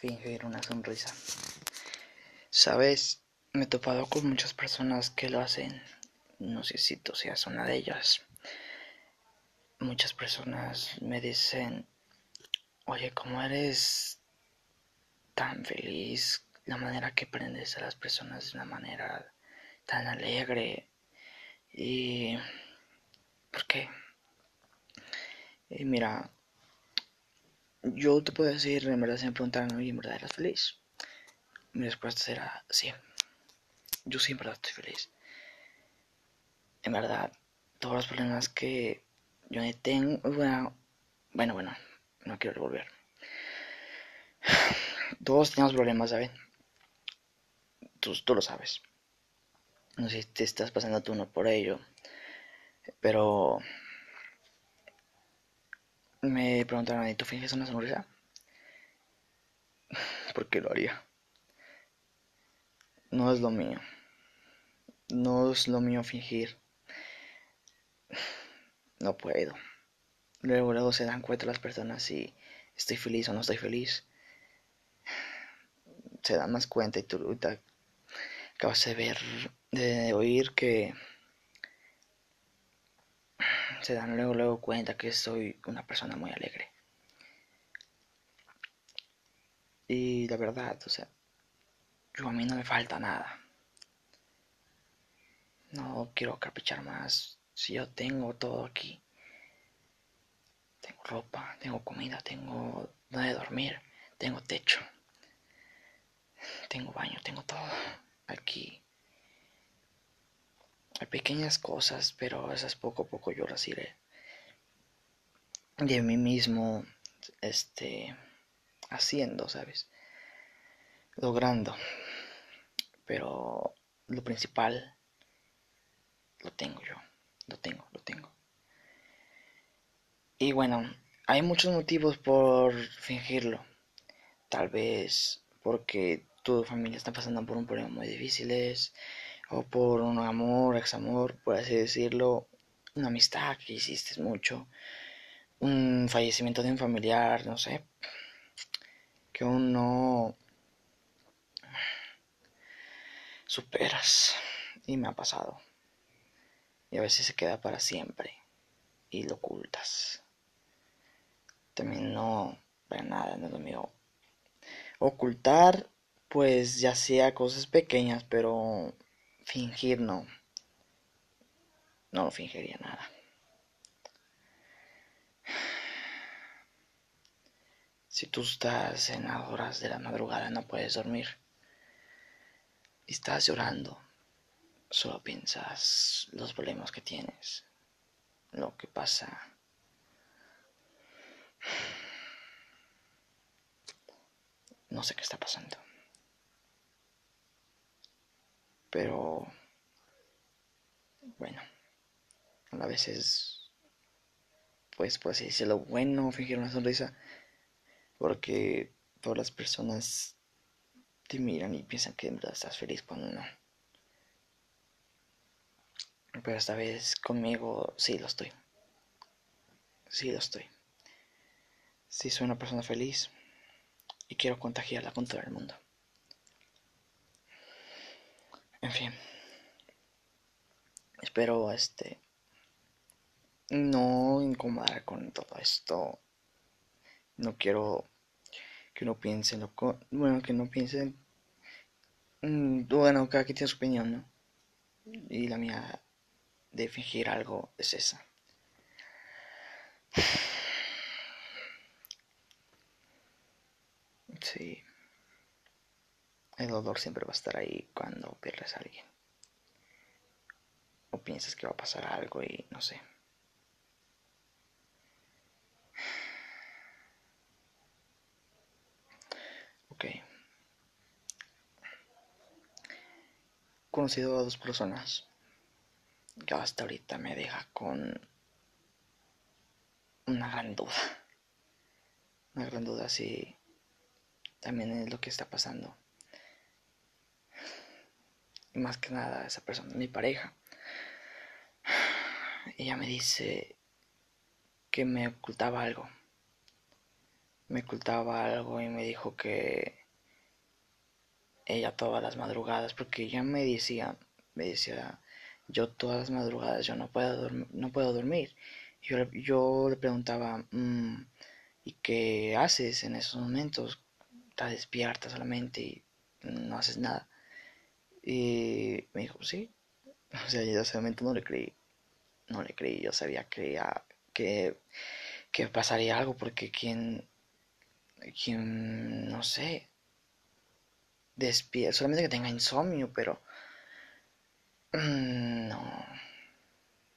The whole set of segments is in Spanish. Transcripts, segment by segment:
fingir una sonrisa. Sabes, me he topado con muchas personas que lo hacen. No sé si tú una de ellas. Muchas personas me dicen, oye, ¿cómo eres tan feliz? La manera que prendes a las personas de una manera tan alegre. Y... ¿Por qué? Y mira, yo te puedo decir, en verdad, si me ¿y en verdad eras feliz? Mi respuesta será sí. Yo sí, en verdad, estoy feliz. En verdad, todos los problemas que yo tengo, bueno, bueno, bueno, no quiero revolver. Todos tenemos problemas, ¿sabes? Tú, tú lo sabes. No sé si te estás pasando tú uno por ello, pero me preguntaron, ¿y tú finges una sonrisa? ¿Por qué lo haría? No es lo mío. No es lo mío fingir. No puedo. Luego, luego se dan cuenta las personas si estoy feliz o no estoy feliz. Se dan más cuenta y tú acabas de ver, de oír que se dan luego, luego cuenta que soy una persona muy alegre. Y la verdad, o sea, yo a mí no me falta nada. No quiero caprichar más. Si yo tengo todo aquí. Tengo ropa, tengo comida, tengo donde dormir, tengo techo. Tengo baño, tengo todo aquí. Pequeñas cosas, pero esas poco a poco yo las iré de mí mismo, este, haciendo, ¿sabes? Logrando. Pero lo principal lo tengo yo, lo tengo, lo tengo. Y bueno, hay muchos motivos por fingirlo. Tal vez porque tu familia está pasando por un problema muy difíciles o por un amor, examor, por así decirlo, una amistad que hiciste mucho, un fallecimiento de un familiar, no sé, que aún no superas y me ha pasado. Y a veces se queda para siempre y lo ocultas. También no, para nada, no es lo mío. Ocultar, pues ya sea cosas pequeñas, pero Fingir no. No lo fingiría nada. Si tú estás en horas de la madrugada no puedes dormir y estás llorando, solo piensas los problemas que tienes, lo que pasa. No sé qué está pasando. Pero, bueno, a veces, pues, pues es lo bueno fingir una sonrisa, porque todas las personas te miran y piensan que estás feliz cuando no. Pero esta vez conmigo sí lo estoy. Sí lo estoy. Sí soy una persona feliz y quiero contagiarla con todo el mundo. En fin. Espero este no incomodar con todo esto. No quiero que uno piense en lo bueno, que no piensen mm, bueno, cada quien tiene su opinión, ¿no? Y la mía de fingir algo es esa. Sí. El dolor siempre va a estar ahí cuando pierdes a alguien. O piensas que va a pasar algo y no sé. Ok. Conocido a dos personas que hasta ahorita me deja con una gran duda. Una gran duda si también es lo que está pasando más que nada esa persona, mi pareja. Ella me dice que me ocultaba algo. me ocultaba algo y me dijo que ella todas las madrugadas, porque ella me decía, me decía, yo todas las madrugadas yo no puedo, no puedo dormir. Yo, yo le preguntaba, mm, ¿y qué haces en esos momentos? Estás despierta solamente y no haces nada. Y me dijo, sí. O sea, yo momento no le creí. No le creí, yo sabía que, que, que pasaría algo porque quien, quien, no sé, despierta, solamente que tenga insomnio, pero mm, no.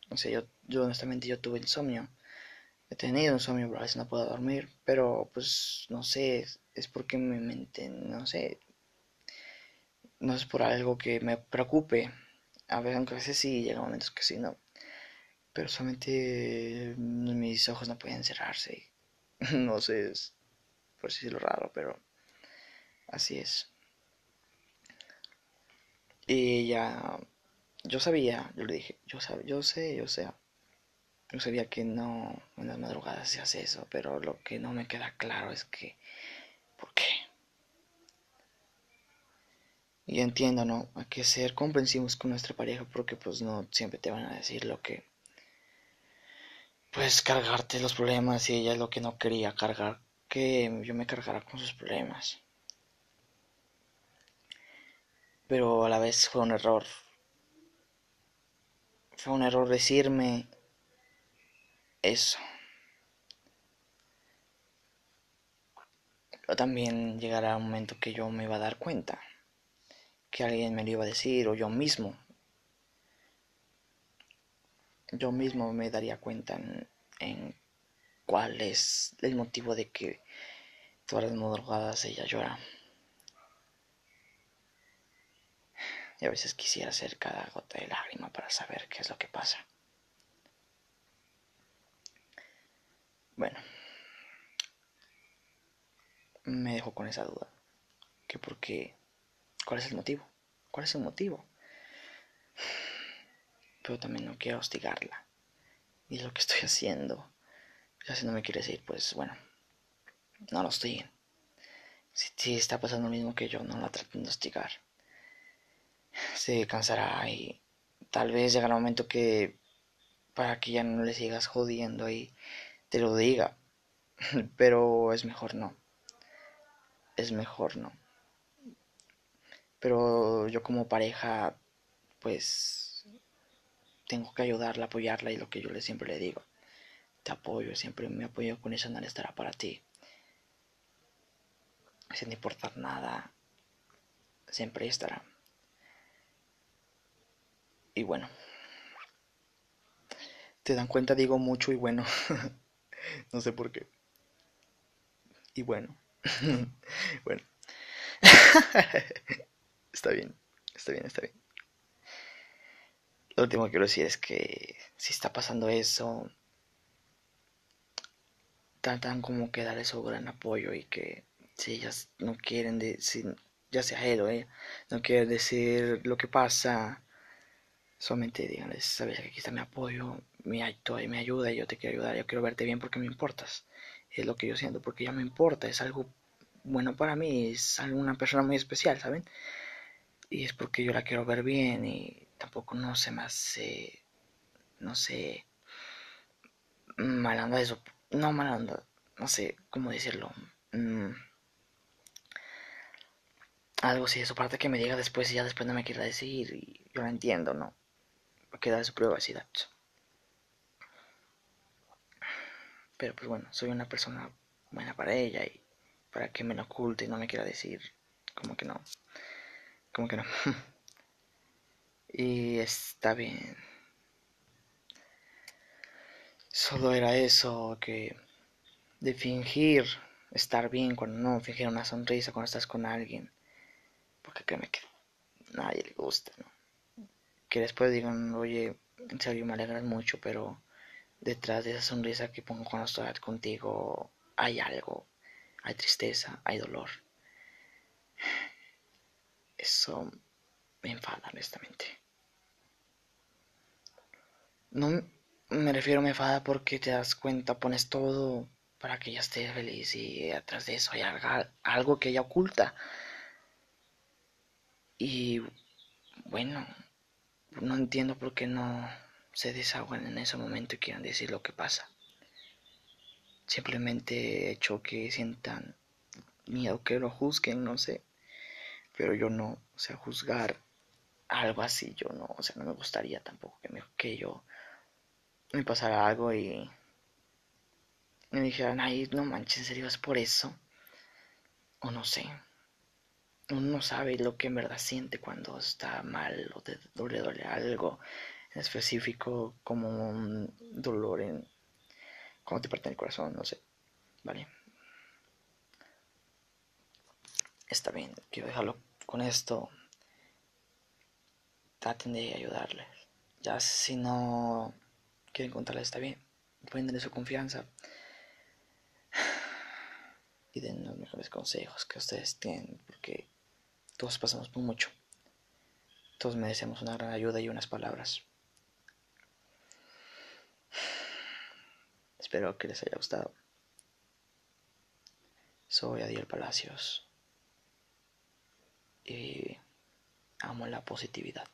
O sea, yo, yo honestamente yo tuve insomnio. He tenido insomnio, pero a no puedo dormir. Pero pues no sé, es, porque mi mente, no sé. No es por algo que me preocupe. A veces, aunque a veces sí, llega momentos que sí, no. Pero solamente mis ojos no pueden cerrarse. no sé, es por decirlo raro, pero así es. Y ya, yo sabía, yo le dije, yo, sab, yo sé, yo sé, yo sabía que no en las madrugadas se hace eso, pero lo que no me queda claro es que, ¿por qué? Y entiendo, ¿no? Hay que ser comprensivos con nuestra pareja porque pues no siempre te van a decir lo que... Pues cargarte los problemas y ella es lo que no quería cargar, que yo me cargara con sus problemas pero a la vez fue un error. Fue un error decirme eso. Pero también llegará un momento que yo me iba a dar cuenta, que alguien me lo iba a decir, o yo mismo. Yo mismo me daría cuenta en, en cuál es el motivo de que todas las madrugadas ella llora. y a veces quisiera hacer cada gota de lágrima para saber qué es lo que pasa. Bueno, me dejo con esa duda. Que por qué, ¿cuál es el motivo? ¿Cuál es el motivo? Pero también no quiero hostigarla. Y lo que estoy haciendo. Ya si no me quiere decir, pues bueno, no lo estoy. Si, si está pasando lo mismo que yo, no la traten de hostigar se cansará y tal vez llegará un momento que para que ya no le sigas jodiendo y te lo diga. Pero es mejor no. Es mejor no. Pero yo como pareja, pues tengo que ayudarla, apoyarla y lo que yo le siempre le digo. Te apoyo, siempre me apoyo con eso, no estará para ti. Sin importar nada, siempre estará. Y bueno. Te dan cuenta, digo mucho y bueno. no sé por qué. Y bueno. bueno. está bien, está bien, está bien. Lo último que quiero decir es que si está pasando eso, tratan como que darle su gran apoyo y que si ellas no quieren decir, ya sea él o ella, no quieren decir lo que pasa, Solamente díganles, sabes que aquí está mi apoyo, mi, me ayuda y yo te quiero ayudar, yo quiero verte bien porque me importas. Es lo que yo siento, porque ya me importa, es algo bueno para mí, es una persona muy especial, ¿saben? Y es porque yo la quiero ver bien y tampoco no se me hace, no sé, malanda eso, no malanda, no sé cómo decirlo. Mm, algo así, eso parte que me diga después y ya después no me quiera decir y yo lo entiendo, ¿no? queda de su privacidad. Pero pues bueno, soy una persona buena para ella y para que me lo oculte y no me quiera decir, como que no, como que no. y está bien. Solo era eso que de fingir estar bien cuando no, fingir una sonrisa cuando estás con alguien. Porque créeme que a nadie le gusta, ¿no? que después digan, oye, en serio me alegras mucho, pero detrás de esa sonrisa que pongo cuando estoy contigo hay algo, hay tristeza, hay dolor. Eso me enfada, honestamente. No me refiero a me enfada porque te das cuenta, pones todo para que ella esté feliz y atrás de eso hay algo que ella oculta. Y bueno, no entiendo por qué no se desahogan en ese momento y quieran decir lo que pasa. Simplemente he hecho que sientan miedo que lo juzguen, no sé. Pero yo no, o sea, juzgar algo así, yo no, o sea, no me gustaría tampoco que, me, que yo me pasara algo y me dijeran, ay, no manches, en serio es por eso. O no sé. Uno no sabe lo que en verdad siente cuando está mal o, le duele algo en específico, como un dolor en. como te parte el corazón, no sé. Vale. Está bien, quiero dejarlo con esto traten de ayudarle. Ya si no quieren contarle está bien. Pueden su confianza. Y den los mejores consejos que ustedes tienen. Porque todos pasamos por mucho. Todos merecemos una gran ayuda y unas palabras. Espero que les haya gustado. Soy Adiel Palacios. Amo la positividad.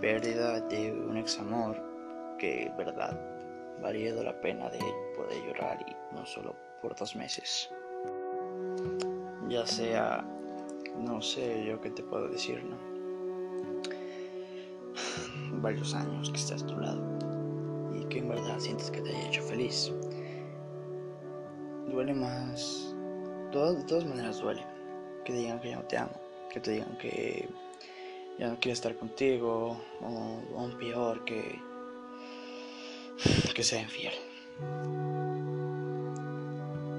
pérdida de un ex amor que, verdad, valido la pena de poder llorar y no solo por dos meses. Ya sea, no sé yo qué te puedo decir, ¿no? Varios años que estás a tu lado que en verdad sientes que te haya hecho feliz. Duele más, de todas maneras duele que te digan que ya no te amo, que te digan que ya no quiere estar contigo, o aún peor, que, que sea infiel.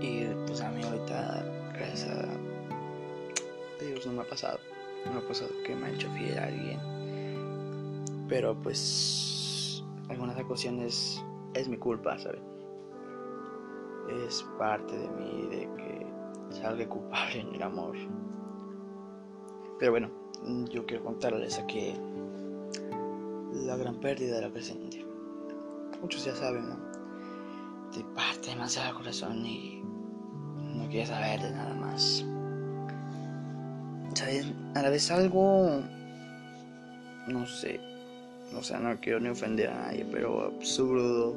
Y pues a mí ahorita, gracias a Dios, no me ha pasado. No me ha pasado que me ha hecho fiel a alguien. Pero pues algunas ocasiones es mi culpa, ¿sabes? Es parte de mí de que salga culpable en el amor. Pero bueno, yo quiero contarles aquí la gran pérdida de la presente. Muchos ya saben, ¿no? Te parte demasiado el corazón y no quieres saber de nada más. ¿Sabes? A la vez algo, no sé, o sea, no quiero ni ofender a nadie, pero absurdo.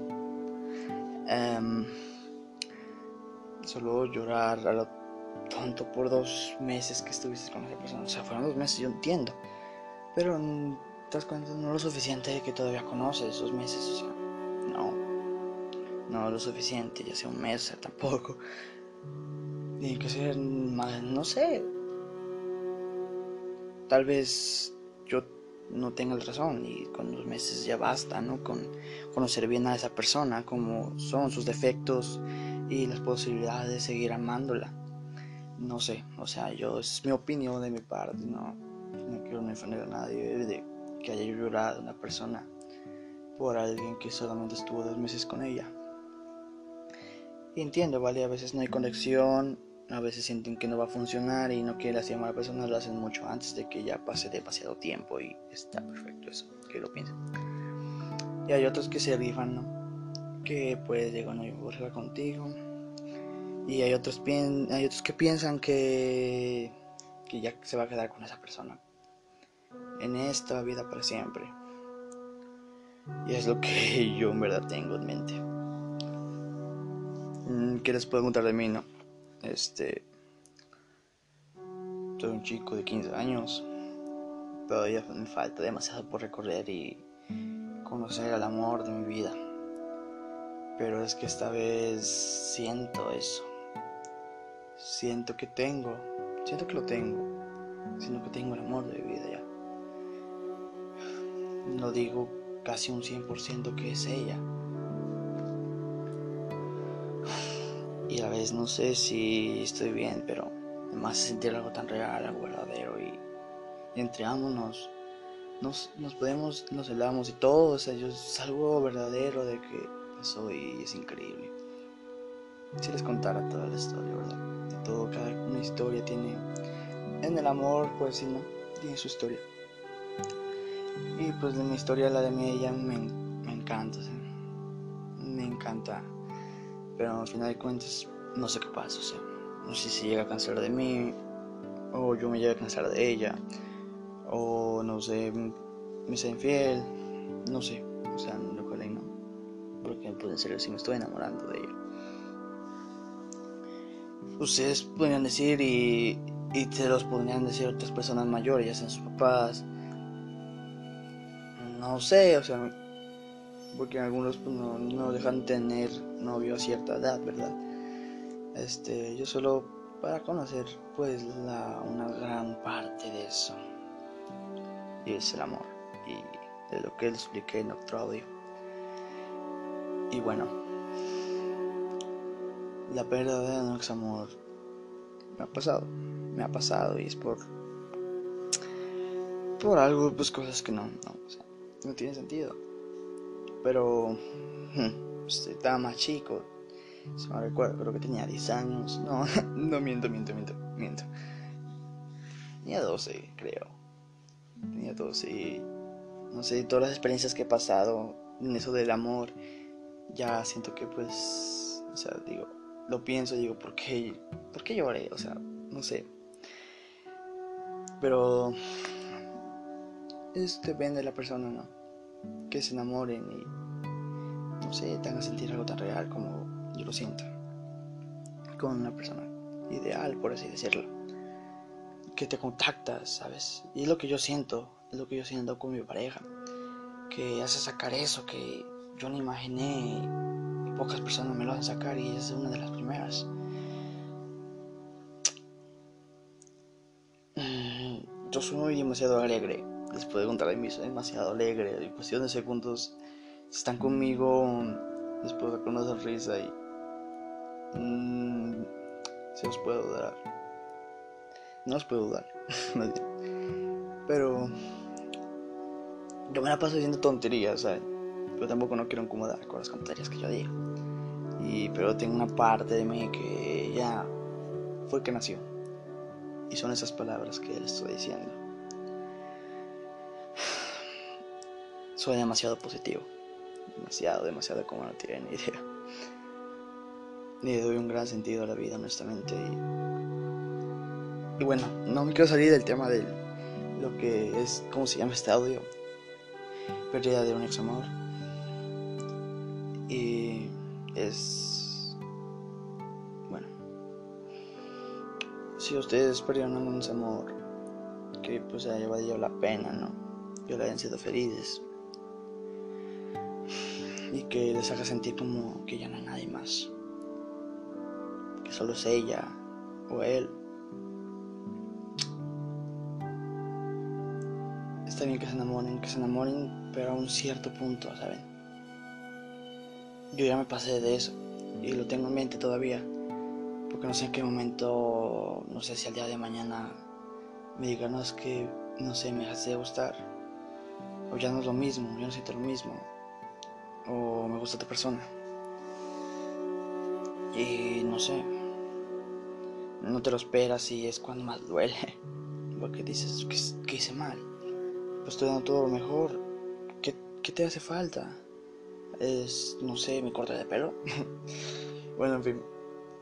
Um, solo llorar a lo tonto por dos meses que estuviste con esa persona. O sea, fueron dos meses, yo entiendo. Pero te das cuenta, no lo suficiente que todavía conoces esos meses. O sea, no. No lo suficiente, ya sea un mes, o sea, tampoco. Tiene que ser más, no sé. Tal vez yo no tenga la razón y con dos meses ya basta, ¿no? Con conocer bien a esa persona, cómo son sus defectos y las posibilidades de seguir amándola no sé, o sea, yo es mi opinión de mi parte, no, no quiero ofender a nadie de que haya llorado una persona por alguien que solamente estuvo dos meses con ella. Y entiendo, ¿vale? A veces no hay conexión, a veces sienten que no va a funcionar y no quieren lastimar a la persona, lo hacen mucho antes de que ya pase demasiado tiempo y está perfecto eso, que lo piensen. Y hay otros que se rifan, ¿no? Que pues llegan a volver contigo y hay otros, hay otros que piensan que, que ya se va a quedar con esa persona en esta vida para siempre. Y es lo que yo en verdad tengo en mente. Mm, ¿Qué les puedo contar de mí, no? Este. Soy un chico de 15 años. Todavía me falta demasiado por recorrer y conocer al amor de mi vida. Pero es que esta vez siento eso siento que tengo, siento que lo tengo, siento que tengo el amor de mi vida ya. No digo casi un 100% que es ella. Y a veces no sé si estoy bien, pero además sentir algo tan real, algo verdadero y, entre ambos nos, nos, podemos, nos hablamos y todo, o sea, yo, es algo verdadero de que pasó y es increíble. Si les contara toda la historia, ¿verdad? todo, cada una historia tiene, en el amor, pues sí, ¿no? Tiene su historia. Y pues de mi historia, la de mi ella, me, me encanta, me encanta. Pero al final de cuentas, no sé qué pasa, o sea, no sé si llega a cansar de mí, o yo me llegue a cansar de ella, o no sé, me sea infiel, no sé, o sea, lo cual no, porque pues en serio sí me estoy enamorando de ella. Ustedes podrían decir y, y se los podrían decir otras personas mayores, ya sean sus papás, no sé, o sea, porque algunos pues, no, no dejan tener novio a cierta edad, ¿verdad? Este, yo solo para conocer pues la, una gran parte de eso. Y es el amor. Y de lo que expliqué en otro audio. Y bueno, la pérdida de un amor me ha pasado. Me ha pasado y es por por algo, pues cosas que no, no, no tiene sentido. Pero hmm, este, estaba más chico, si no recuerdo, creo que tenía 10 años. No, no miento, miento, miento, miento. Tenía 12, creo. Tenía 12 y no sé, todas las experiencias que he pasado en eso del amor, ya siento que pues, o sea, digo, lo pienso, digo, ¿por qué, ¿por qué lloré? O sea, no sé. Pero es depende de la persona, ¿no? Que se enamoren y no sé, tengan a sentir algo tan real como yo lo siento, con una persona ideal, por así decirlo, que te contactas, ¿sabes? Y es lo que yo siento, es lo que yo siento con mi pareja, que hace sacar eso que yo no imaginé y pocas personas me lo hacen sacar y es una de las primeras. Mm, yo soy demasiado alegre, después de contar de mí soy demasiado alegre, y cuestión de segundos están conmigo después de una sonrisa y Mm, se os puedo dar. No os puedo dar. Pero yo me la paso diciendo tonterías. Pero tampoco no quiero incomodar con las tonterías que yo digo. Y, pero tengo una parte de mí que ya fue que nació. Y son esas palabras que le estoy diciendo. Soy demasiado positivo. Demasiado, demasiado como no tienen ni idea le doy un gran sentido a la vida, honestamente. Y, bueno, no me quiero salir del tema de lo que es, ¿cómo se llama este audio? Pérdida de un ex amor. Y es. Bueno. Si ustedes perdieron un ex amor, que pues haya valido la pena, ¿no? Que le hayan sido felices. Y que les haga sentir como que ya no hay nadie más solo es ella o él. Está bien que se enamoren, que se enamoren, pero a un cierto punto, ¿saben? Yo ya me pasé de eso y lo tengo en mente todavía, porque no sé en qué momento, no sé si al día de mañana me digan, no, es que, no sé, me hace de gustar, o ya no es lo mismo, yo no siento lo mismo, o me gusta otra persona. Y no sé, no te lo esperas y es cuando más duele. Porque dices, ¿qué, hice mal? Pues estoy dando todo lo mejor. ¿Qué, te hace falta? Es, no sé, mi corte de pelo. bueno, en fin.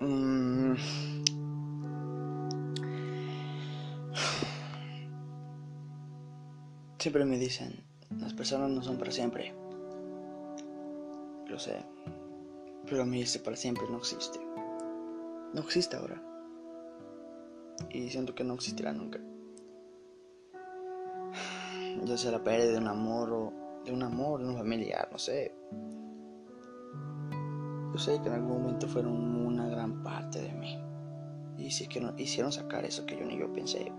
Mm. Siempre me dicen, las personas no son para siempre. Lo sé. Pero mí ese para siempre no existe. No existe ahora y siento que no existirá nunca. Ya sea la pérdida de un amor o de un amor, de un familiar, no sé. Yo sé que en algún momento fueron una gran parte de mí. Y si que no, hicieron sacar eso que yo ni yo pensé.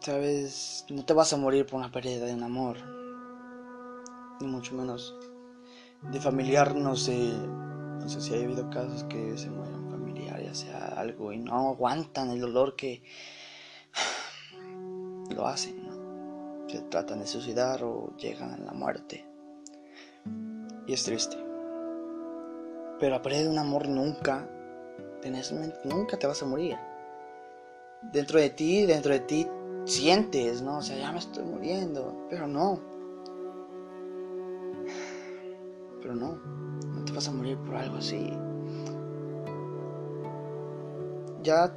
Sabes, no te vas a morir por una pérdida de un amor. Ni mucho menos de familiar, no sé. No sé si ha habido casos que se mueren sea algo y no aguantan el dolor que lo hacen, Se tratan de suicidar o llegan a la muerte. Y es triste. Pero a de un amor nunca, nunca te vas a morir. Dentro de ti, dentro de ti, sientes, ¿no? O sea, ya me estoy muriendo, pero no. Pero no, no te vas a morir por algo así. Ya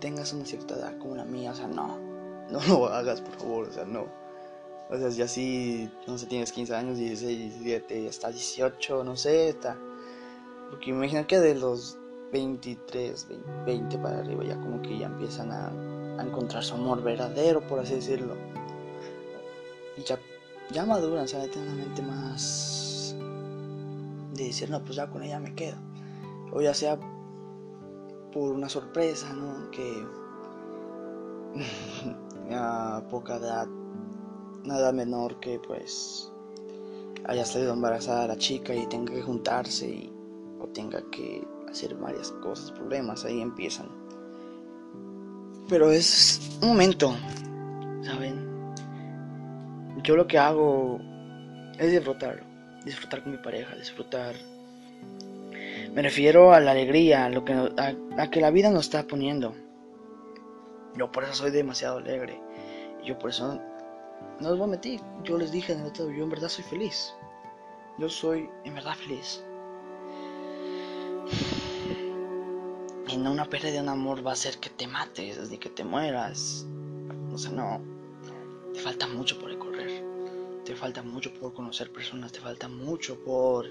tengas una cierta edad como la mía, o sea, no, no lo hagas, por favor, o sea, no. O sea, si así, no sé, tienes 15 años, 16, 17, hasta 18, no sé, está. Porque imagina que de los 23, 20 para arriba ya como que ya empiezan a, encontrar su amor verdadero, por así decirlo. Y ya, ya maduran, o sea, tienen una mente más de decir, no, pues ya con ella me quedo. O ya sea por una sorpresa, ¿no? Que a poca edad, nada menor que pues haya salido embarazada la chica y tenga que juntarse y, o tenga que hacer varias cosas, problemas, ahí empiezan. Pero es un momento, ¿saben? Yo lo que hago es disfrutar, disfrutar con mi pareja, disfrutar me refiero a la alegría, a, lo que, a, que la vida nos está poniendo. Yo por eso soy demasiado alegre. Yo por eso no os voy a mentir. Yo les dije en el otro, yo en verdad soy feliz. Yo soy en verdad feliz. Y no una pérdida de un amor va a hacer que te mates, ni que te mueras. O sea, no. Te falta mucho por recorrer. Te falta mucho por conocer personas. Te falta mucho por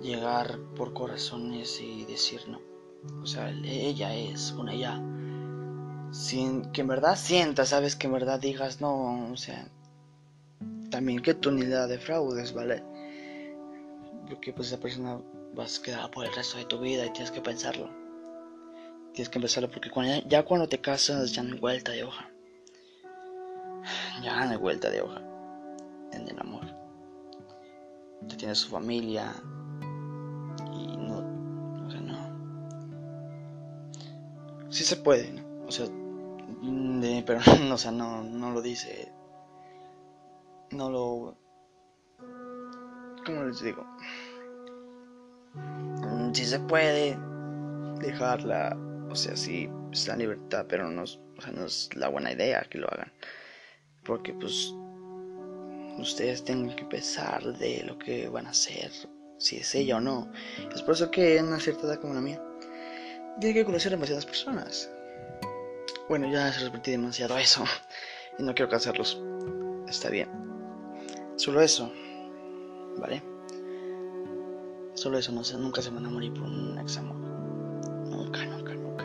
llegar por corazones y decir no. O sea, ella es una ya. Sin que en verdad sientas, sabes que en verdad digas no, o sea, también que tu ni la defraudes, ¿vale? Porque pues esa persona vas a quedar por el resto de tu vida y tienes que pensarlo. Tienes que empezarlo porque ya cuando te casas ya no hay vuelta de hoja. Ya no hay vuelta de hoja en el amor. Ya tienes su familia, sí se puede, ¿no? O sea, pero o sea, no, no lo dice, no lo, ¿cómo les digo? Mm, sí se puede dejarla, o sea, sí es la libertad, pero no, o sea, no es la buena idea que lo hagan, porque pues ustedes tienen que pensar de lo que van a hacer, si es ella o no. Es por eso que en una cierta edad como la mía, tiene que conocer demasiadas personas. Bueno, ya se repetí demasiado eso. Y no quiero cansarlos. Está bien. Solo eso. ¿Vale? Solo eso, no sé, nunca se van a morir por un ex amor. Nunca, nunca, nunca.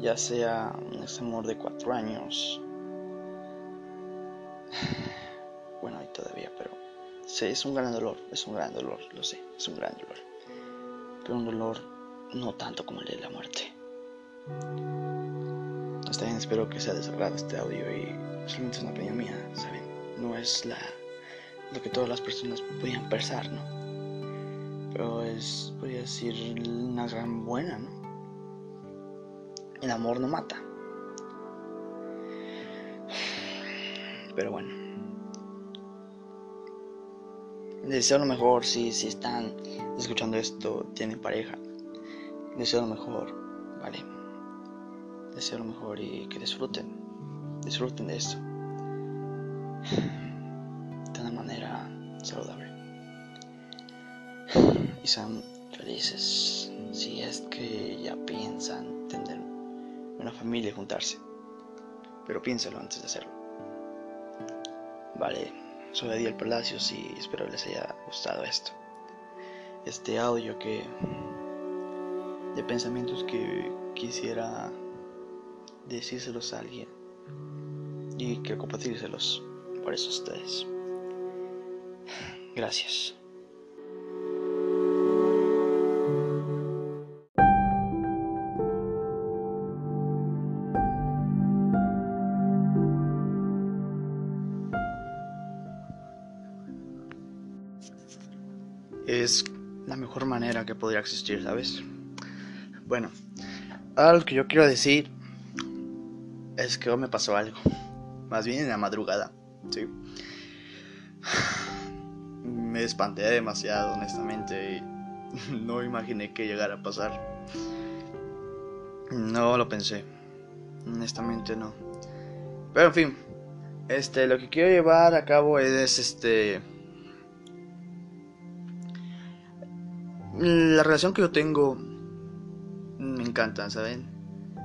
Ya sea un ex amor de cuatro años. Todavía, pero. Sí, es un gran dolor, es un gran dolor, lo sé, es un gran dolor. Pero un dolor no tanto como el de la muerte. Está bien, espero que sea desagrado este audio y solamente es una opinión mía, ¿saben? No es la, lo que todas las personas podían pensar, ¿no? Pero es, podría decir, una gran buena, ¿no? El amor no mata. Pero bueno. Deseo lo mejor si, si están escuchando esto, tienen pareja deseo lo mejor, ¿vale? Deseo lo mejor y que disfruten, disfruten de esto de una manera saludable. Y sean felices si es que ya piensan tener una familia y juntarse. Pero piénsalo antes de hacerlo. Vale, soy Adiel Palacios y espero les haya gustado esto. Este audio que de pensamientos que quisiera decírselos a alguien y que compartírselos por eso ustedes. Gracias. Es la mejor manera que podría existir, ¿sabes? Bueno, algo que yo quiero decir es que hoy me pasó algo. Más bien en la madrugada, sí. Me espanté demasiado, honestamente, y no imaginé que llegara a pasar. No lo pensé. Honestamente no. Pero en fin, este, lo que quiero llevar a cabo es este. La relación que yo tengo me encanta, ¿saben?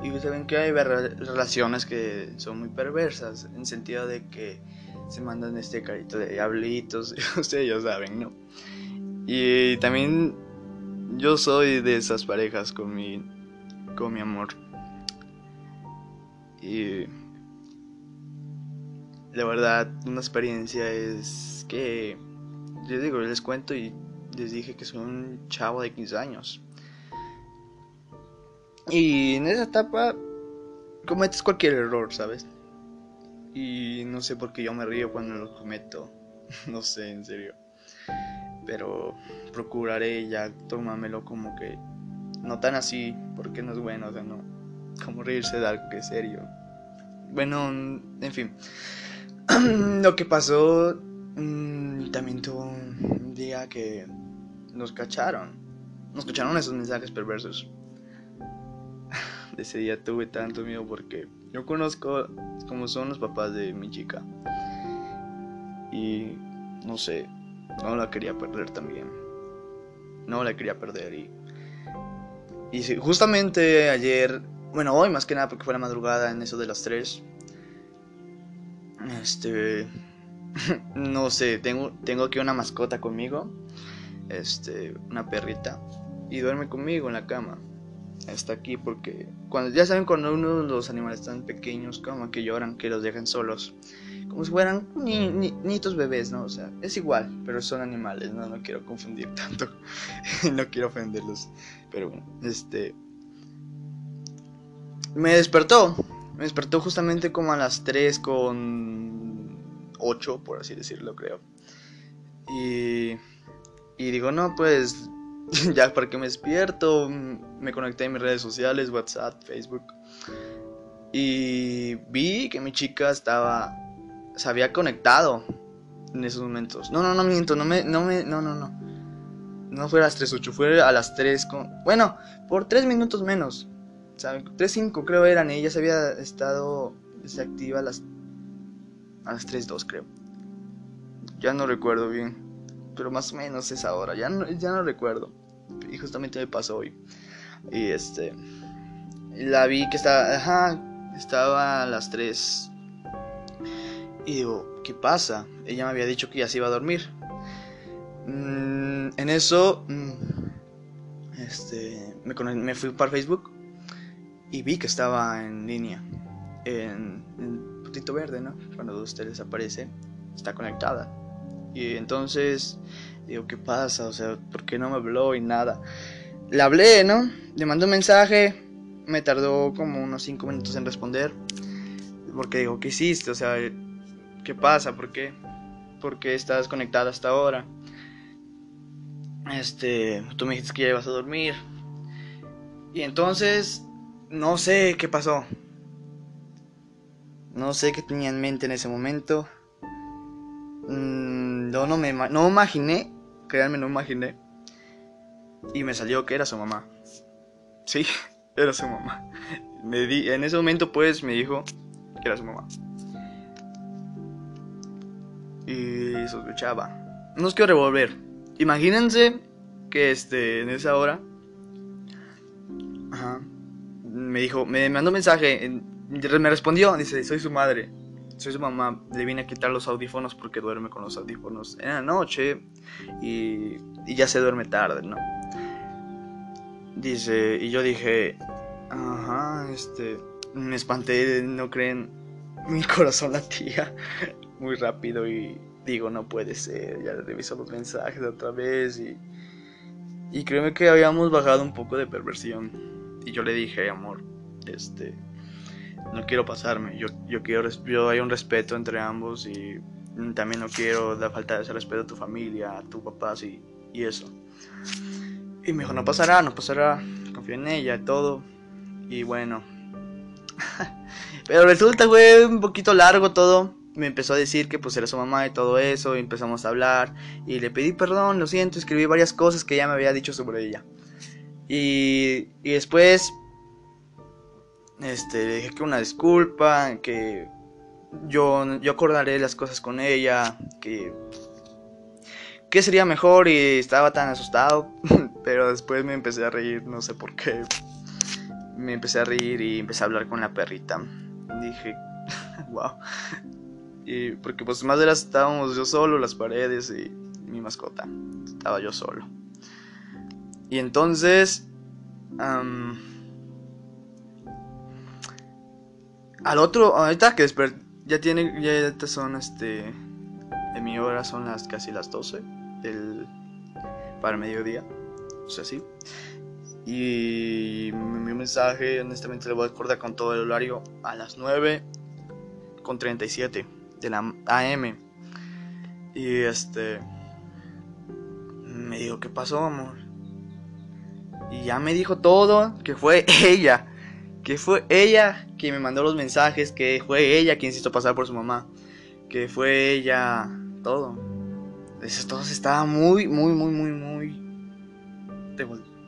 Y saben que hay relaciones que son muy perversas, en sentido de que se mandan este carito de diablitos, ustedes ya saben, ¿no? Y también yo soy de esas parejas con mi, con mi amor. Y la verdad, una experiencia es que, yo digo, les cuento y les dije que soy un chavo de 15 años. Y en esa etapa cometes cualquier error, ¿sabes? Y no sé por qué yo me río cuando lo cometo. no sé, en serio. Pero procuraré ya tomármelo como que no tan así, porque no es bueno, o sea, no. Como reírse de algo que es serio. Bueno, en fin. lo que pasó mm, también tuvo un día que nos cacharon. Nos cacharon esos mensajes perversos. De ese día tuve tanto miedo porque yo conozco como son los papás de mi chica. Y no sé, no la quería perder también. No la quería perder y... Y justamente ayer, bueno, hoy más que nada porque fue la madrugada en eso de las 3, este. no sé, tengo, tengo aquí una mascota conmigo. Este, una perrita. Y duerme conmigo en la cama. Está aquí porque cuando ya saben cuando uno de los animales están pequeños como que lloran que los dejan solos como si fueran ni, bebés no o sea es igual pero son animales no no quiero confundir tanto no quiero ofenderlos pero bueno este me despertó me despertó justamente como a las 3 con 8, por así decirlo, creo. Y, y digo, no, pues ya para que me despierto, me conecté en mis redes sociales, WhatsApp, Facebook. Y vi que mi chica estaba, se había conectado en esos momentos. No, no, no miento, no me, no me, no, no, no. No fue a las 3.8, fue a las 3 con... Bueno, por 3 minutos menos. ¿saben? 3.5 creo eran ella se había estado desactiva a las, a las 3.2 creo. Ya no recuerdo bien, pero más o menos es ahora, ya no, ya no recuerdo. Y justamente me pasó hoy. Y este, la vi que estaba, ajá, estaba a las 3. Y digo, ¿qué pasa? Ella me había dicho que ya se iba a dormir. Mm, en eso, mm, este, me, fui para Facebook y vi que estaba en línea, en putito verde, ¿no? Cuando usted desaparece, está conectada. Y entonces digo, ¿qué pasa? O sea, ¿por qué no me habló y nada? Le hablé, ¿no? Le mandé un mensaje, me tardó como unos 5 minutos en responder. Porque digo, ¿qué hiciste? O sea, ¿qué pasa? ¿Por qué? ¿Por qué estás conectada hasta ahora? Este, tú me dijiste que ya ibas a dormir. Y entonces no sé qué pasó. No sé qué tenía en mente en ese momento. Mm, no, no me no imaginé, créanme, no imaginé. Y me salió que era su mamá. Sí, era su mamá. Me di, en ese momento pues me dijo que era su mamá. Y sospechaba. No os quiero revolver. Imagínense que este, en esa hora me dijo, me mandó un mensaje, me respondió, dice, soy su madre, soy su mamá, le vine a quitar los audífonos porque duerme con los audífonos en la noche y, ya se duerme tarde, ¿no? Dice, y yo dije, ajá, este, me espanté, no creen, mi corazón latía muy rápido y digo, no puede ser, ya reviso los mensajes otra vez y, y créeme que habíamos bajado un poco de perversión. Y yo le dije, amor, este, no quiero pasarme, yo, yo quiero, yo hay un respeto entre ambos y también no quiero dar falta de ese respeto a tu familia, a tu papá y, y eso. Y me dijo, no pasará, no pasará, confío en ella, todo. Y bueno. Pero resulta, güey, un poquito largo todo. Me empezó a decir que pues era su mamá y todo eso. Y empezamos a hablar. Y le pedí perdón, lo siento, escribí varias cosas que ella me había dicho sobre ella. Y, y después este, le dije que una disculpa, que yo, yo acordaré las cosas con ella, que, que sería mejor y estaba tan asustado, pero después me empecé a reír, no sé por qué. Me empecé a reír y empecé a hablar con la perrita. Dije, wow. Y porque pues más de las estábamos yo solo, las paredes y mi mascota. Estaba yo solo. Y entonces... al otro, ahorita que ya tiene, ya son este, en mi hora son las casi las 12 del, para mediodía, o sea, sí. Y mi mensaje, honestamente, le voy a acordar con todo el horario a las 9 con 37 de la AM. Y este. Me dijo, ¿qué pasó, amor? Y ya me dijo todo, que fue ella. Que fue ella quien me mandó los mensajes, que fue ella quien se hizo pasar por su mamá. Que fue ella. Todo. Eso todo estaba muy, muy, muy, muy, muy.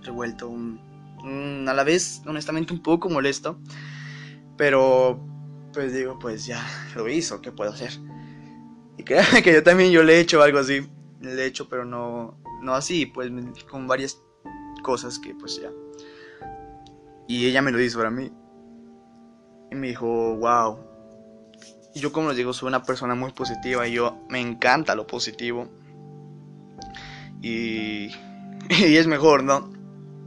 revuelto. a la vez, honestamente, un poco molesto. Pero pues digo, pues ya lo hizo, ¿qué puedo hacer? Y créanme que yo también yo le he hecho algo así, le he hecho, pero no, no así, pues con varias cosas que pues ya. Y ella me lo hizo para mí. Y me dijo, wow. Yo como les digo, soy una persona muy positiva y yo me encanta lo positivo. Y, y es mejor, ¿no?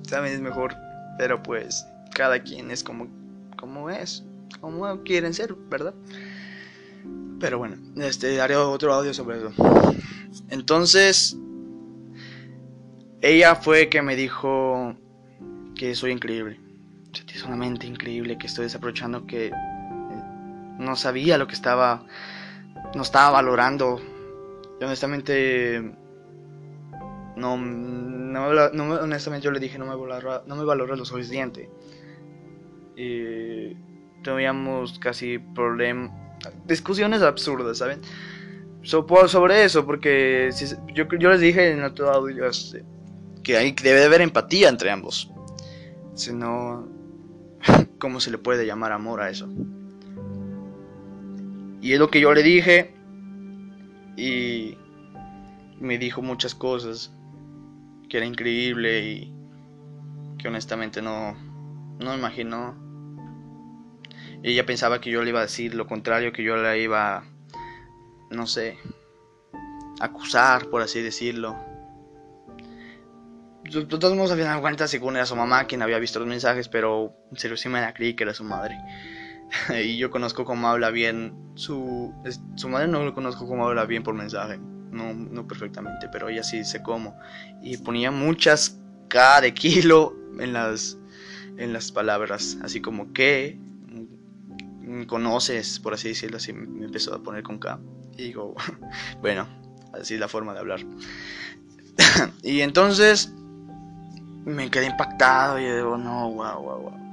Saben, es mejor. Pero pues cada quien es como, como es como quieren ser, ¿verdad? Pero bueno, este haré otro audio sobre eso. Entonces, ella fue que me dijo que soy increíble. Una mente increíble, que estoy desaprovechando, que no sabía lo que estaba, no estaba valorando. Honestamente, no, no, honestamente yo le dije, no me valora, no me valora lo suficiente. Y teníamos casi problemas, discusiones absurdas, ¿saben? sobre eso, porque yo, yo, les dije en otro audio este, que hay, debe de haber empatía entre ambos. Si no, ¿cómo se le puede llamar amor a eso? Y es lo que yo le dije y me dijo muchas cosas que era increíble y que honestamente no, no imaginó ella pensaba que yo le iba a decir lo contrario, que yo la iba, no sé, acusar, por así decirlo. De todos modos, al final de cuentas, según era su mamá quien había visto los mensajes, pero en serio sí me la creí que era su madre. y yo conozco cómo habla bien su... Su madre no lo conozco cómo habla bien por mensaje, no, no perfectamente, pero ella sí sé cómo. Y ponía muchas K de kilo en las, en las palabras, así como que, conoces, por así decirlo, así me empezó a poner con K. Y digo, bueno, así es la forma de hablar. y entonces me quedé impactado y digo, no, wow, wow, wow.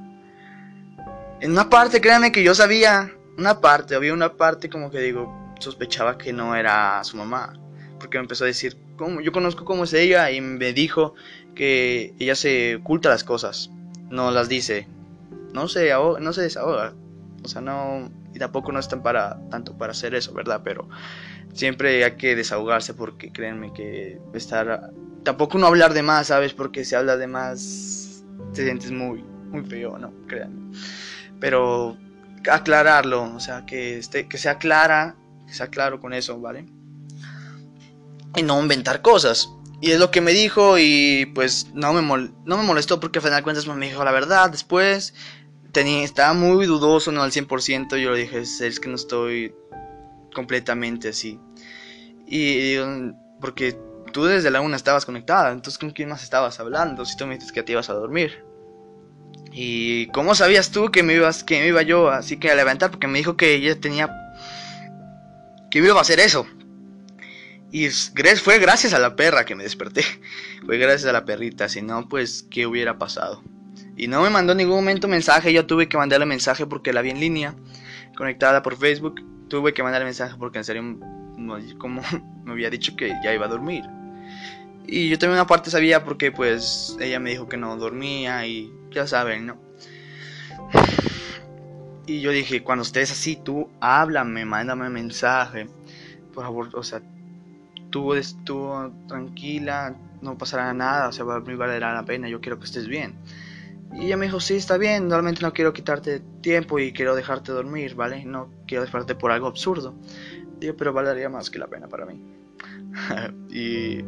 En una parte, créanme que yo sabía, una parte, había una parte como que digo, sospechaba que no era su mamá. Porque me empezó a decir, ¿cómo? yo conozco cómo es ella y me dijo que ella se oculta las cosas, no las dice, no se, no se desahoga, o sea, no, y tampoco no están para tanto para hacer eso, ¿verdad? Pero siempre hay que desahogarse porque créanme que estar, tampoco no hablar de más, ¿sabes? Porque si hablas de más te sientes muy, muy feo, ¿no? Créanme. Pero aclararlo, o sea, que, esté, que sea clara, que sea claro con eso, ¿vale? Y no inventar cosas. Y es lo que me dijo y pues no me, no me molestó porque al final de cuentas me dijo la verdad después tenía, estaba muy dudoso, no al 100%, yo le dije, es que no estoy completamente así. Y porque tú desde la una estabas conectada, entonces ¿con quién más estabas hablando si tú me dices que te ibas a dormir? ¿Y cómo sabías tú que me ibas que me iba yo así que a levantar? Porque me dijo que ella tenía que iba a hacer eso. Y fue gracias a la perra que me desperté. Fue gracias a la perrita, si no pues qué hubiera pasado. Y no me mandó en ningún momento mensaje, yo tuve que mandarle mensaje porque la vi en línea, conectada por Facebook. Tuve que mandarle mensaje porque en serio, como me había dicho que ya iba a dormir. Y yo también una parte sabía porque pues ella me dijo que no dormía y ya saben, ¿no? Y yo dije, cuando estés así, tú háblame, mándame mensaje. Por favor, o sea, tú, tú tranquila, no pasará nada, o sea, va, me valerá la pena, yo quiero que estés bien. Y ella me dijo, sí, está bien, normalmente no quiero quitarte tiempo y quiero dejarte dormir, ¿vale? No quiero dejarte por algo absurdo. Digo, pero valería más que la pena para mí. y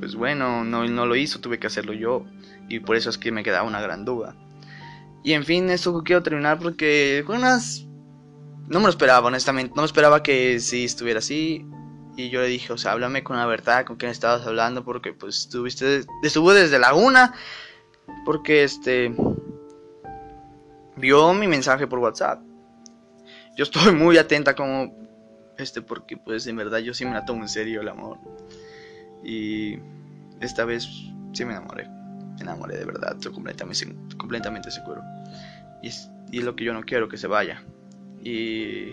pues bueno, no, no lo hizo, tuve que hacerlo yo. Y por eso es que me quedaba una gran duda. Y en fin, esto quiero terminar porque unas... No me lo esperaba, honestamente. No me esperaba que si estuviera así. Y yo le dije, o sea, háblame con la verdad, con quién estabas hablando, porque pues estuviste, estuvo desde la una, porque este, vio mi mensaje por WhatsApp. Yo estoy muy atenta como, este, porque pues en verdad yo sí me la tomo en serio el amor. Y esta vez sí me enamoré, me enamoré de verdad, estoy completamente, completamente seguro. Y es, y es lo que yo no quiero, que se vaya. Y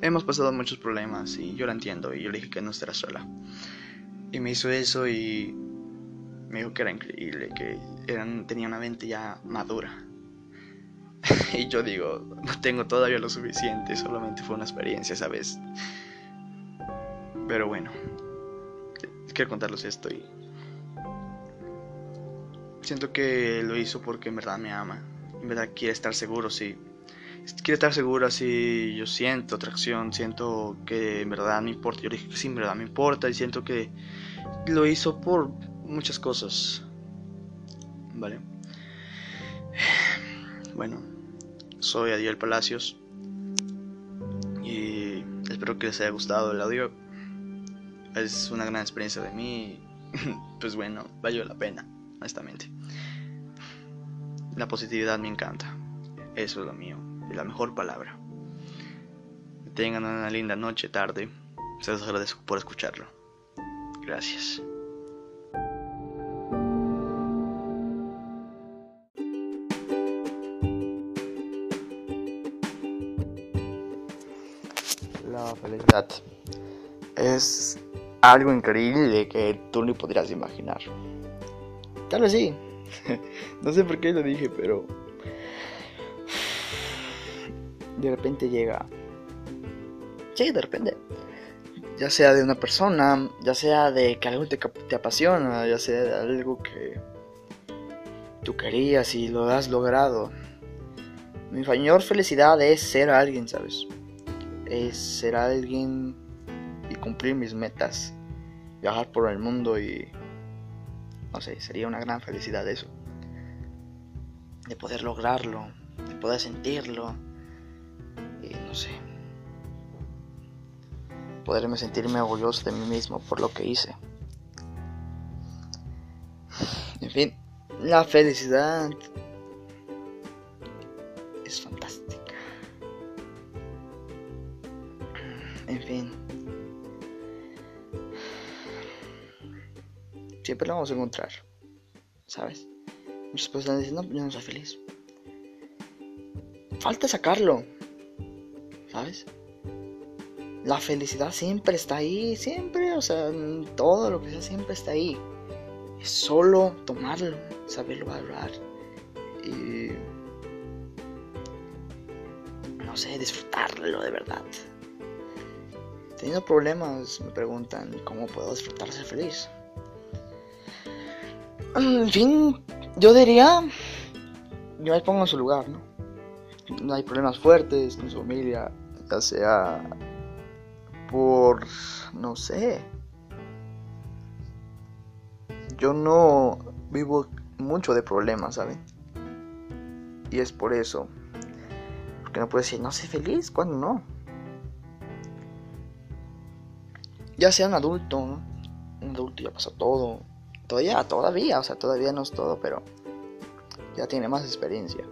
hemos pasado muchos problemas y yo la entiendo y yo le dije que no estará sola. Y me hizo eso y me dijo que era increíble, que eran, tenía una mente ya madura. y yo digo, no tengo todavía lo suficiente, solamente fue una experiencia esa vez. Pero bueno, quiero contarles esto y siento que lo hizo porque en verdad me ama, en verdad quiere estar seguro, sí quiere estar segura si yo siento atracción, siento que en verdad me importa. Yo dije que sí, en verdad me importa y siento que lo hizo por muchas cosas. Vale. Bueno, soy Adiel Palacios y espero que les haya gustado el audio. Es una gran experiencia de mí. Pues bueno, valió la pena, honestamente. La positividad me encanta. Eso es lo mío la mejor palabra. tengan una linda noche, tarde. Se los agradezco por escucharlo. Gracias. La felicidad es algo increíble que tú ni podrías imaginar. Tal vez sí. no sé por qué lo dije, pero de repente llega. Sí, de repente. Ya sea de una persona, ya sea de que algo te, te apasiona, ya sea de algo que tú querías y lo has logrado. Mi mayor felicidad es ser alguien, ¿sabes? Es ser alguien cumplir mis metas. Viajar por el mundo y... No sé, sería una gran felicidad eso. De poder lograrlo, de poder sentirlo, no sé. Poderme sentirme orgulloso de mí mismo por lo que hice. En fin, la felicidad es fantástica. En fin. Siempre lo vamos a encontrar. ¿Sabes? Muchas personas dicen, no, yo no soy feliz. Falta sacarlo. ¿sabes? La felicidad siempre está ahí, siempre, o sea, todo lo que sea siempre está ahí. Es solo tomarlo, saberlo valorar y no sé, disfrutarlo de verdad. Teniendo problemas, me preguntan cómo puedo disfrutar ser feliz. En fin, yo diría, yo me pongo en su lugar, ¿no? No hay problemas fuertes con su familia, ya sea por, no sé, yo no vivo mucho de problemas, ¿saben? Y es por eso, porque no puedo decir, no sé feliz, cuando no. Ya sea un adulto, un adulto ya pasó todo, todavía, todavía, o sea, todavía no es todo, pero ya tiene más experiencia.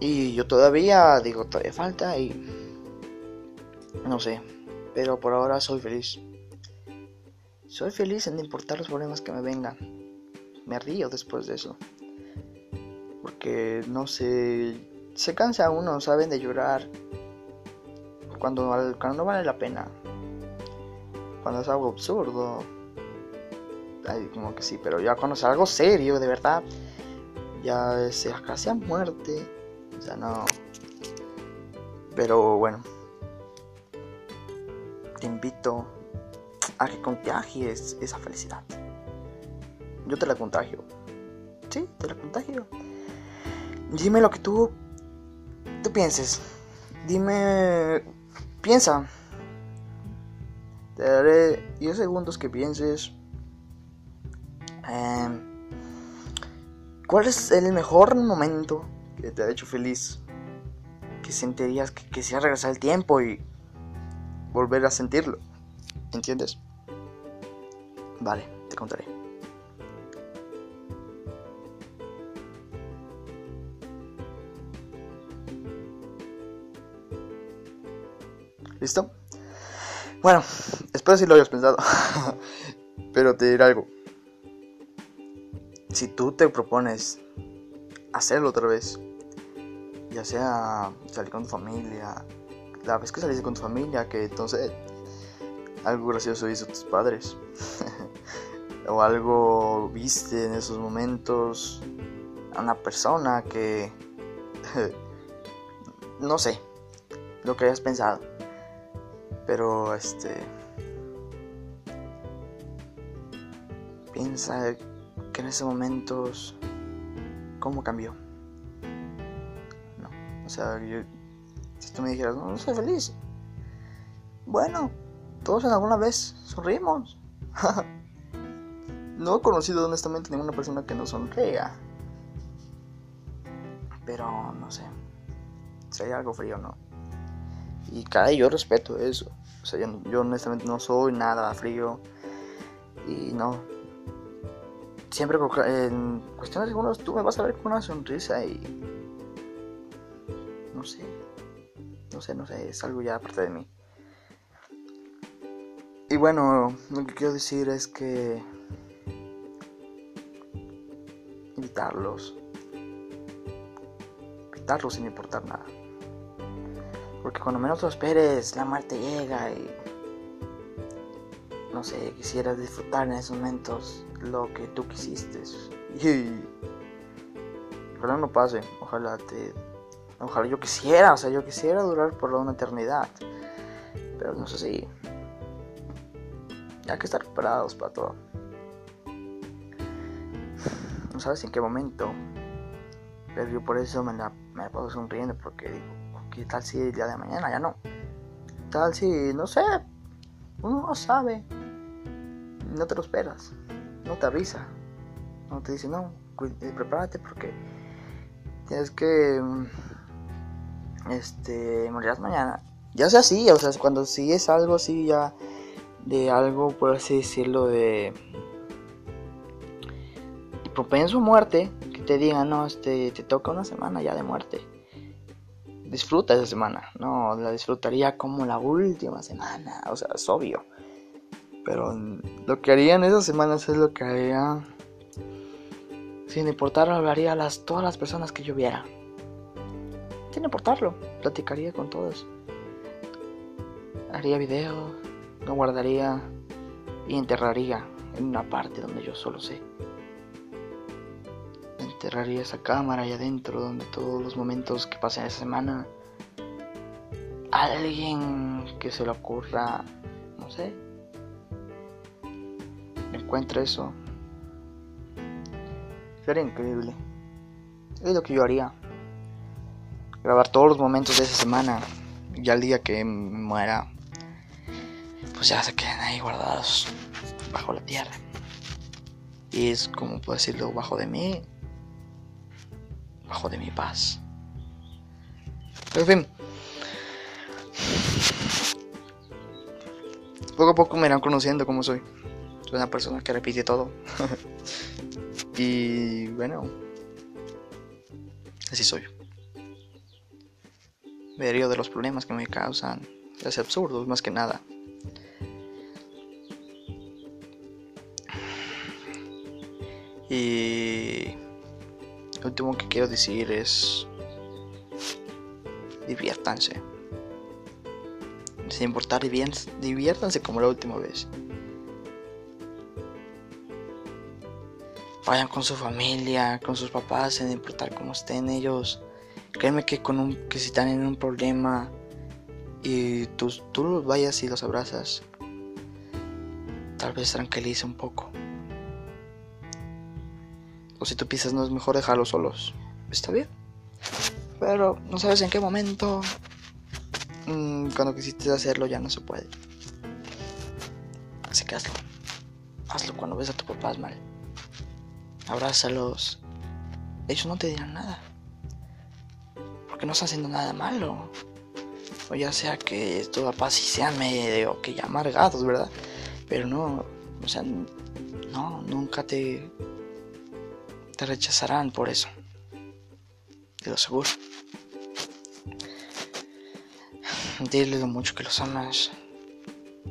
Y yo todavía digo, todavía falta y no sé, pero por ahora soy feliz. Soy feliz en importar los problemas que me vengan. Me río después de eso. Porque no sé, se cansa uno, saben, de llorar cuando, cuando no vale la pena. Cuando es algo absurdo. Ay, como que sí, pero ya cuando es algo serio, de verdad, ya sea casi a muerte sea, no. Pero bueno. Te invito a que contagies esa felicidad. Yo te la contagio. Sí, te la contagio. Dime lo que tú, tú pienses. Dime, piensa. Te daré 10 segundos que pienses. Em, ¿Cuál es el mejor momento que te ha hecho feliz? Que sentirías que quisieras regresar el tiempo y volver a sentirlo. ¿Entiendes? Vale, te contaré. ¿Listo? Bueno, espero si lo hayas pensado. Pero te diré algo. Si tú te propones hacerlo otra vez, ya sea salir con tu familia, la vez que saliste con tu familia, que entonces algo gracioso hizo tus padres, o algo viste en esos momentos a una persona que no sé lo que hayas pensado pero este. Piensa en esos momentos. ¿Cómo cambió? No. O sea, yo, si tú me dijeras, no, soy feliz. Bueno, todos en alguna vez sonrimos. no he conocido honestamente ninguna persona que no sonría. Pero no sé. Hay algo frío no. Y cada yo respeto eso. O sea, yo, honestamente no soy nada frío. Y no. Siempre en cuestiones algunas tú me vas a ver con una sonrisa y. No sé. No sé, no sé. Es algo ya aparte de mí. Y bueno, lo que quiero decir es que. Invitarlos. Invitarlos sin importar nada. Porque cuando menos lo esperes, la muerte llega y. No sé, quisieras disfrutar en esos momentos lo que tú quisiste. Y. Ojalá no pase, ojalá te. Ojalá yo quisiera, o sea, yo quisiera durar por una eternidad. Pero no sé si. Hay que estar preparados para todo. No sabes en qué momento. Pero yo por eso me la, sonriendo porque digo ¿Qué tal si el día de mañana ya no? Tal si, no sé, uno no sabe. No te lo esperas. No te avisa. No te dice, no, eh, prepárate porque tienes que, mm, este, morirás mañana. Ya sea así, o sea, cuando si es algo así ya de algo, por así decirlo, de propenso a muerte, que te digan, no, este, te toca una semana ya de muerte disfruta esa semana. No, la disfrutaría como la última semana. O sea, es obvio. Pero lo que haría en esas semanas es lo que haría. Sin importar, hablaría a las, todas las personas que yo viera. Sin importarlo, platicaría con todos. Haría video, lo guardaría y enterraría en una parte donde yo solo sé enterraría esa cámara ahí adentro donde todos los momentos que pasen esa semana alguien que se le ocurra no sé encuentre eso sería increíble es lo que yo haría grabar todos los momentos de esa semana y al día que muera pues ya se queden ahí guardados bajo la tierra y es como puedo decirlo bajo de mí bajo de mi paz. Pero en fin. Poco a poco me irán conociendo como soy. Soy una persona que repite todo. y bueno. Así soy. Me río de los problemas que me causan. Es absurdo, más que nada. Y lo último que quiero decir es diviértanse. Sin importar, diviértanse como la última vez. Vayan con su familia, con sus papás, sin importar cómo estén ellos. Créeme que con un que si están en un problema y tú, tú los vayas y los abrazas, tal vez tranquilice un poco. O si tú piensas no es mejor dejarlos solos, está bien. Pero no sabes en qué momento, mm, cuando quisiste hacerlo ya no se puede. Así que hazlo. Hazlo cuando ves a tu papá mal. Abrázalos. Ellos no te dirán nada. Porque no están haciendo nada malo. O ya sea que tu papá sí sean medio que ya amargados, ¿verdad? Pero no, o sea, no, nunca te, te rechazarán por eso. Te lo aseguro. Dile lo mucho que los amas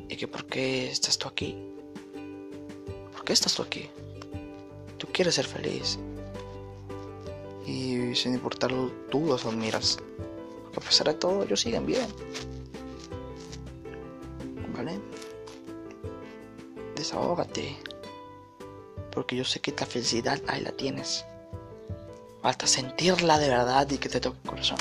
y que por qué estás tú aquí. ¿Por qué estás tú aquí? Tú quieres ser feliz. Y sin importarlo, tú los admiras. A pesar de todo, ellos siguen bien. ¿Vale? Desahógate. Porque yo sé que la felicidad ahí la tienes. Falta sentirla de verdad y que te toque el corazón.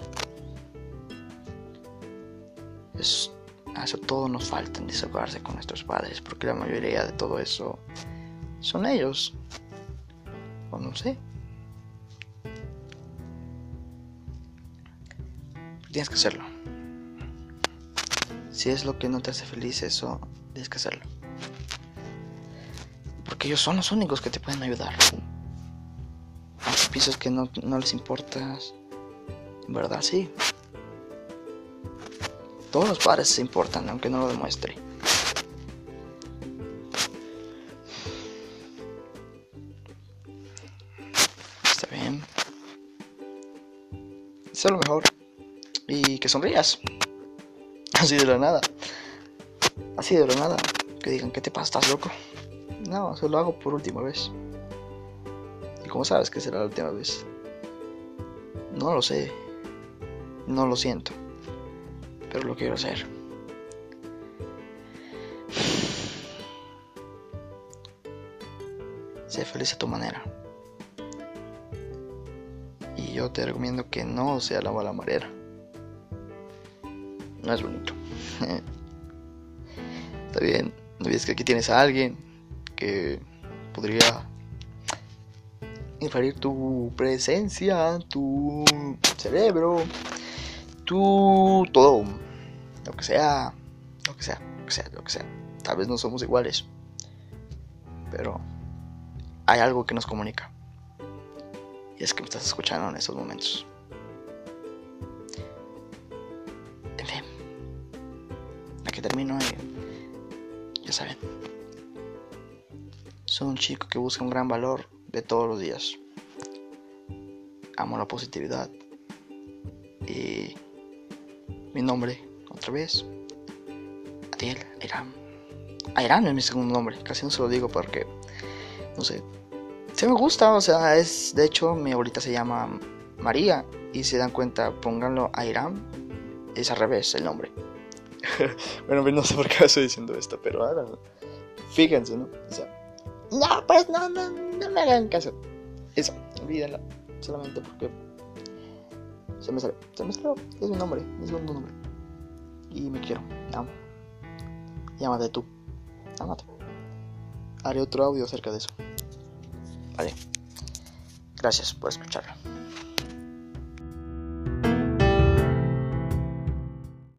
A eso todo nos falta en desahogarse con nuestros padres. Porque la mayoría de todo eso son ellos. O no sé. Tienes que hacerlo. Si es lo que no te hace feliz, eso tienes que hacerlo. Porque ellos son los únicos que te pueden ayudar. Aunque piensas que no, no les importas, en verdad sí. Todos los padres se importan, aunque no lo demuestre. Sea lo mejor. Y que sonrías. Así de la nada. Así de la nada. Que digan, ¿qué te pasa? ¿Estás loco? No, se lo hago por última vez. ¿Y cómo sabes que será la última vez? No lo sé. No lo siento. Pero lo quiero hacer. Sé feliz a tu manera. Yo te recomiendo que no sea la mala manera. No es bonito. Está bien. No olvides que aquí tienes a alguien que podría inferir tu presencia, tu cerebro, tu todo, lo que sea, lo que sea, lo que sea, lo que sea. Tal vez no somos iguales, pero hay algo que nos comunica. Y es que me estás escuchando en estos momentos. En fin, aquí termino y ya saben. Soy un chico que busca un gran valor de todos los días. Amo la positividad. Y mi nombre, otra vez, Adiel Airam. Airam es mi segundo nombre, casi no se lo digo porque, no sé, se me gusta, o sea, es, de hecho, mi abuelita se llama María y se dan cuenta, pónganlo Airam, es al revés el nombre. bueno, no sé por qué estoy diciendo esto, pero háganlo. Fíjense, ¿no? O sea, no, pues no, no, no me hagan caso. Eso, olvídenla. Solamente porque se me salió. Se me salió. Es mi nombre, mi segundo nombre. Y me quiero, amo. Llámate tú. Ámate. Haré otro audio acerca de eso. Vale. Gracias por escucharlo.